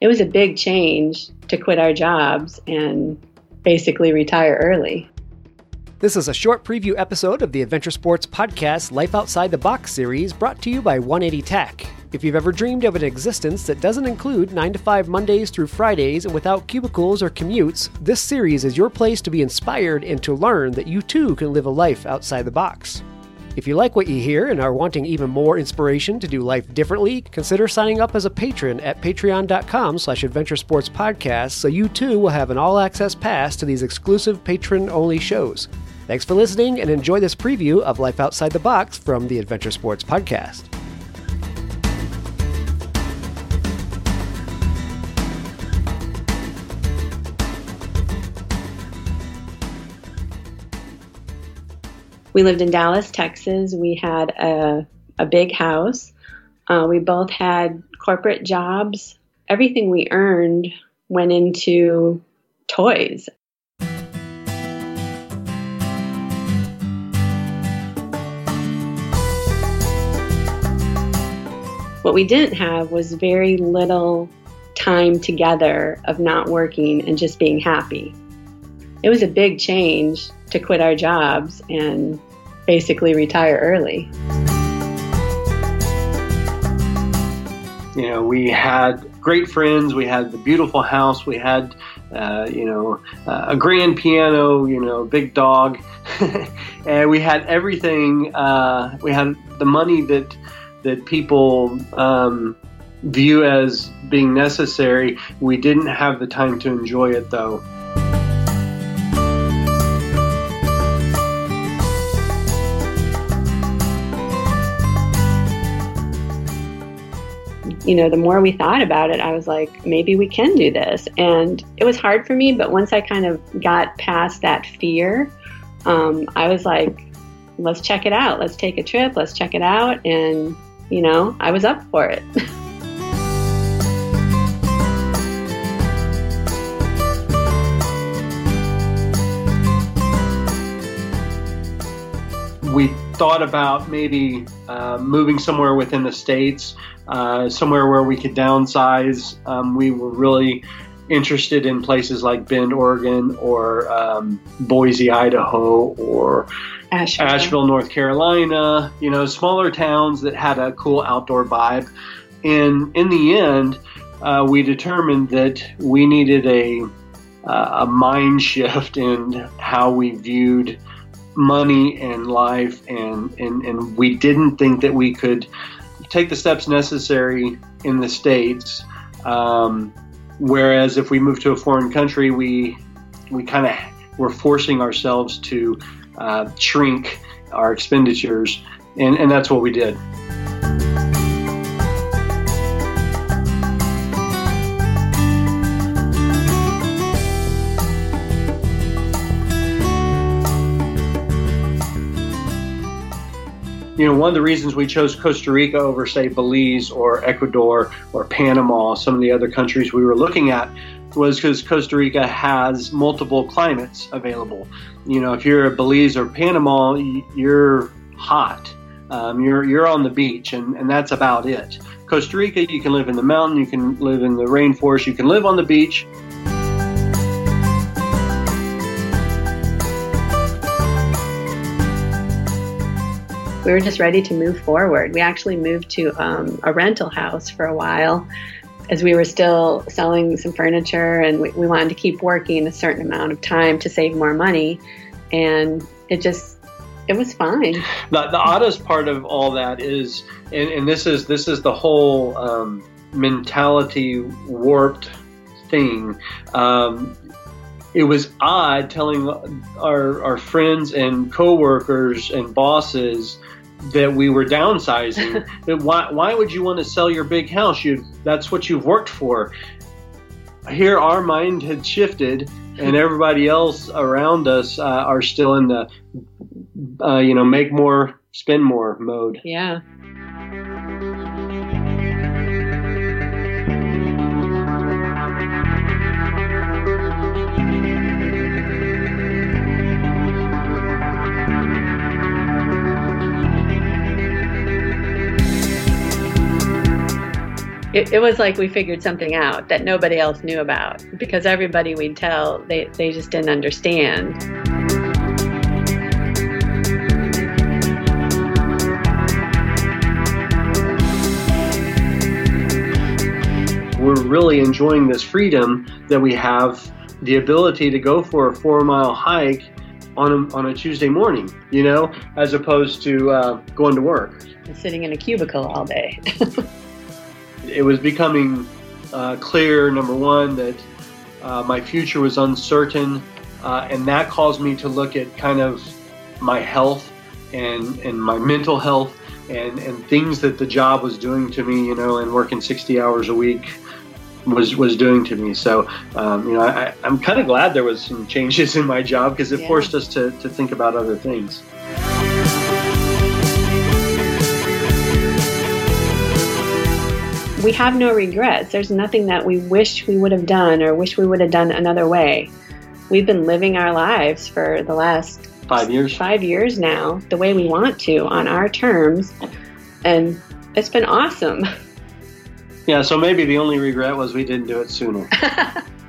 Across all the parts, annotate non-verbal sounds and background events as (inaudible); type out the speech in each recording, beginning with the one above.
it was a big change to quit our jobs and basically retire early. This is a short preview episode of the Adventure Sports Podcast Life Outside the Box series brought to you by 180 Tech. If you've ever dreamed of an existence that doesn't include 9 to 5 Mondays through Fridays and without cubicles or commutes, this series is your place to be inspired and to learn that you too can live a life outside the box. If you like what you hear and are wanting even more inspiration to do life differently, consider signing up as a patron at patreon.com slash adventuresportspodcast so you too will have an all-access pass to these exclusive patron-only shows. Thanks for listening and enjoy this preview of Life Outside the Box from the Adventure Sports Podcast. We lived in Dallas, Texas. We had a, a big house. Uh, we both had corporate jobs. Everything we earned went into toys. What we didn't have was very little time together of not working and just being happy. It was a big change to quit our jobs and basically retire early. You know, we had great friends. We had the beautiful house. We had, uh, you know, uh, a grand piano. You know, big dog, (laughs) and we had everything. Uh, we had the money that that people um, view as being necessary. We didn't have the time to enjoy it, though. You know, the more we thought about it, I was like, maybe we can do this. And it was hard for me, but once I kind of got past that fear, um, I was like, let's check it out. Let's take a trip. Let's check it out. And, you know, I was up for it. (laughs) we thought about maybe uh, moving somewhere within the states, uh, somewhere where we could downsize. Um, we were really interested in places like Bend, Oregon, or um, Boise, Idaho, or Asheville. Asheville, North Carolina. You know, smaller towns that had a cool outdoor vibe. And in the end, uh, we determined that we needed a uh, a mind (laughs) shift in how we viewed money and life and, and and we didn't think that we could take the steps necessary in the states um, whereas if we move to a foreign country we we kind of we're forcing ourselves to uh, shrink our expenditures and, and that's what we did you know, one of the reasons we chose Costa Rica over, say, Belize or Ecuador or Panama, some of the other countries we were looking at, was because Costa Rica has multiple climates available. You know, if you're at Belize or Panama, you're hot. Um, you're you're on the beach, and, and that's about it. Costa Rica, you can live in the mountain, you can live in the rainforest, you can live on the beach. We were just ready to move forward. We actually moved to um, a rental house for a while as we were still selling some furniture and we, we, wanted to keep working a certain amount of time to save more money. And it just, it was fine. The, the oddest part of all that is, and, and this is this is the whole um, mentality warped thing. Um, it was odd telling our, our friends and coworkers and bosses that we were downsizing. (laughs) that why, why would you want to sell your big house? You that's what you've worked for. Here, our mind had shifted, and (laughs) everybody else around us uh, are still in the uh, you know make more, spend more mode. Yeah. It, it, was like we figured something out that nobody else knew about because everybody we'd tell, they, they just didn't understand. We're really enjoying this freedom that we have the ability to go for a four mile hike on a, on a Tuesday morning, you know, as opposed to uh, going to work. And sitting in a cubicle all day. (laughs) it was becoming uh, clear, number one, that uh, my future was uncertain, uh, and that caused me to look at kind of my health and, and my mental health and, and things that the job was doing to me, you know, and working 60 hours a week was was doing to me. So, um, you know, I, am kind of glad there was some changes in my job because it yeah. forced us to, to think about other things. We have no regrets. There's nothing that we wish we would have done or wish we would have done another way. We've been living our lives for the last five years. Five years now, the way we want to on our terms, and it's been awesome. (laughs) Yeah, so maybe the only regret was we didn't do it sooner. (laughs)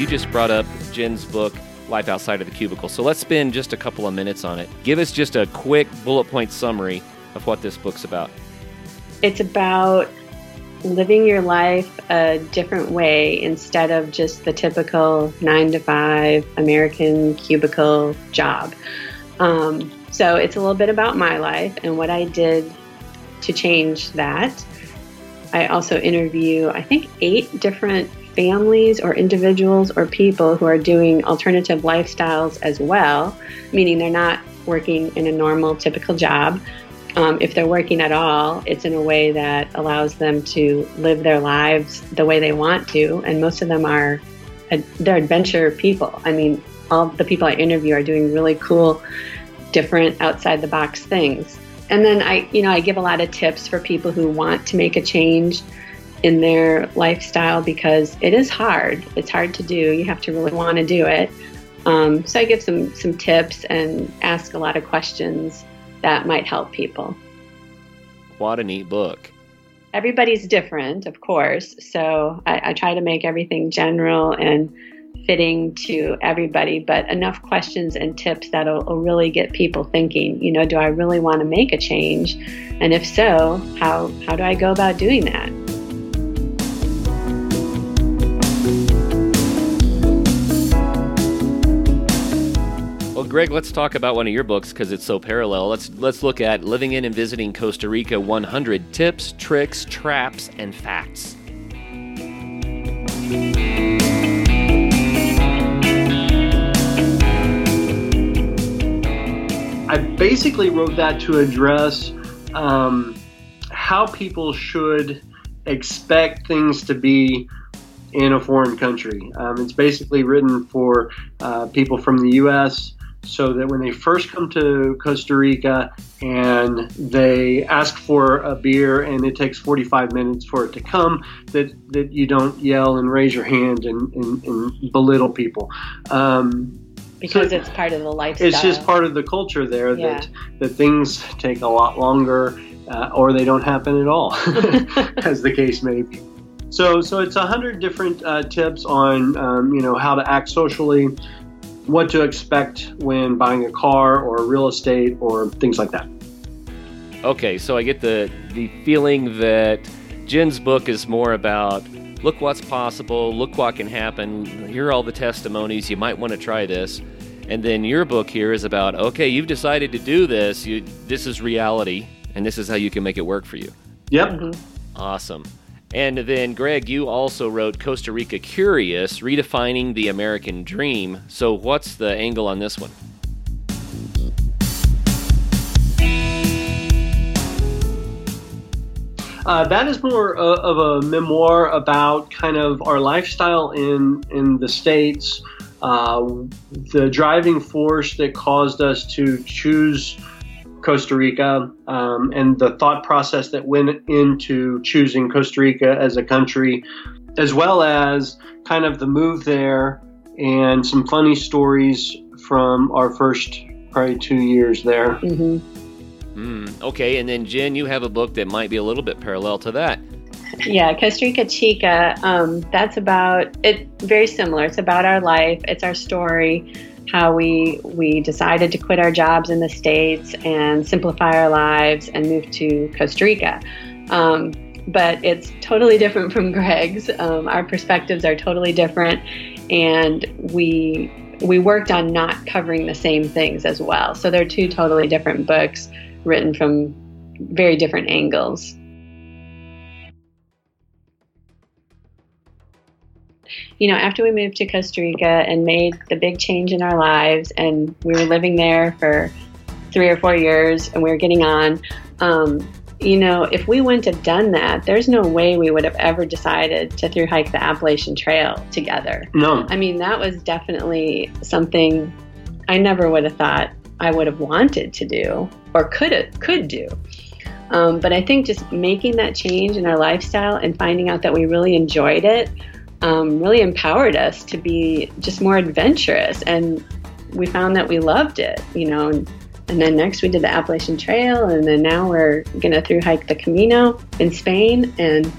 you just brought up Jen's book, Life Outside of the Cubicle. So let's spend just a couple of minutes on it. Give us just a quick bullet point summary of what this book's about. It's about living your life a different way instead of just the typical nine to five American cubicle job. Um, so it's a little bit about my life and what I did to change that. I also interview, I think, eight different families or individuals or people who are doing alternative lifestyles as well, meaning they're not working in a normal, typical job. Um, if they're working at all, it's in a way that allows them to live their lives the way they want to. And most of them are they're adventure people. I mean, all the people I interview are doing really cool, different, outside the box things. And then I, you know, I give a lot of tips for people who want to make a change in their lifestyle because it is hard. It's hard to do. You have to really want to do it. Um, so I give some some tips and ask a lot of questions that might help people. What a neat book. Everybody's different, of course. So I, I try to make everything general and fitting to everybody, but enough questions and tips that'll will really get people thinking. You know, do I really want to make a change? And if so, how how do I go about doing that? Greg, let's talk about one of your books because it's so parallel. Let's let's look at living in and visiting Costa Rica 100 tips, tricks, traps, and facts. I basically wrote that to address um, how people should expect things to be in a foreign country. Um, it's basically written for uh, people from the U.S so that when they first come to Costa Rica and they ask for a beer and it takes 45 minutes for it to come, that, that you don't yell and raise your hand and, and, and belittle people. Um, because so it's part of the lifestyle. It's just part of the culture there yeah. that, that things take a lot longer uh, or they don't happen at all, (laughs) (laughs) as the case may be. So, so it's a hundred different uh, tips on um, you know how to act socially, what to expect when buying a car or real estate or things like that. Okay, so I get the the feeling that Jen's book is more about look what's possible, look what can happen, here are all the testimonies, you might want to try this. And then your book here is about okay, you've decided to do this, you this is reality and this is how you can make it work for you. Yep. Mm-hmm. Awesome. And then, Greg, you also wrote Costa Rica Curious, Redefining the American Dream. So, what's the angle on this one? Uh, that is more uh, of a memoir about kind of our lifestyle in in the states, uh, the driving force that caused us to choose Costa Rica um, and the thought process that went into choosing Costa Rica as a country, as well as kind of the move there and some funny stories from our first probably two years there. hmm Mm, okay, and then Jen, you have a book that might be a little bit parallel to that. Yeah, Costa Rica Chica. Um, that's about it. Very similar. It's about our life. It's our story. How we we decided to quit our jobs in the states and simplify our lives and move to Costa Rica. Um, but it's totally different from (laughs) Greg's. Um, our perspectives are totally different, and we we worked on not covering the same things as well. So they're two totally different books written from very different angles. You know, after we moved to Costa Rica and made the big change in our lives, and we were living there for three or four years, and we were getting on. Um, you know, if we wouldn't have done that, there's no way we would have ever decided to through hike the Appalachian Trail together. No, I mean, that was definitely something I never would have thought I would have wanted to do or could could do. Um, but I think just making that change in our lifestyle and finding out that we really enjoyed it um, really empowered us to be just more adventurous. And we found that we loved it, you know. And, and then next we did the Appalachian Trail, and then now we're going to through hike the Camino in Spain. And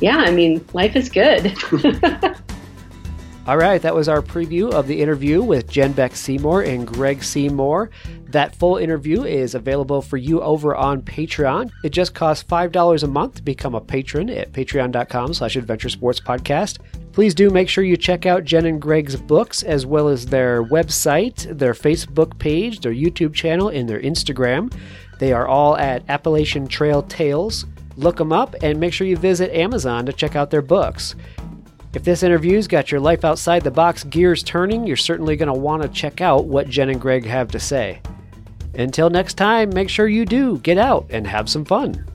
yeah, I mean, life is good. (laughs) All right, that was our preview of the interview with Jen Beck Seymour and Greg Seymour. That full interview is available for you over on Patreon. It just costs $5 a month to become a patron at patreon.com slash adventure sports podcast. Please do make sure you check out Jen and Greg's books as well as their website, their Facebook page, their YouTube channel, and their Instagram. They are all at Appalachian Trail Tales. Look them up and make sure you visit Amazon to check out their books. If this interview's got your life outside the box gears turning, you're certainly going to want to check out what Jen and Greg have to say. Until next time, make sure you do get out and have some fun.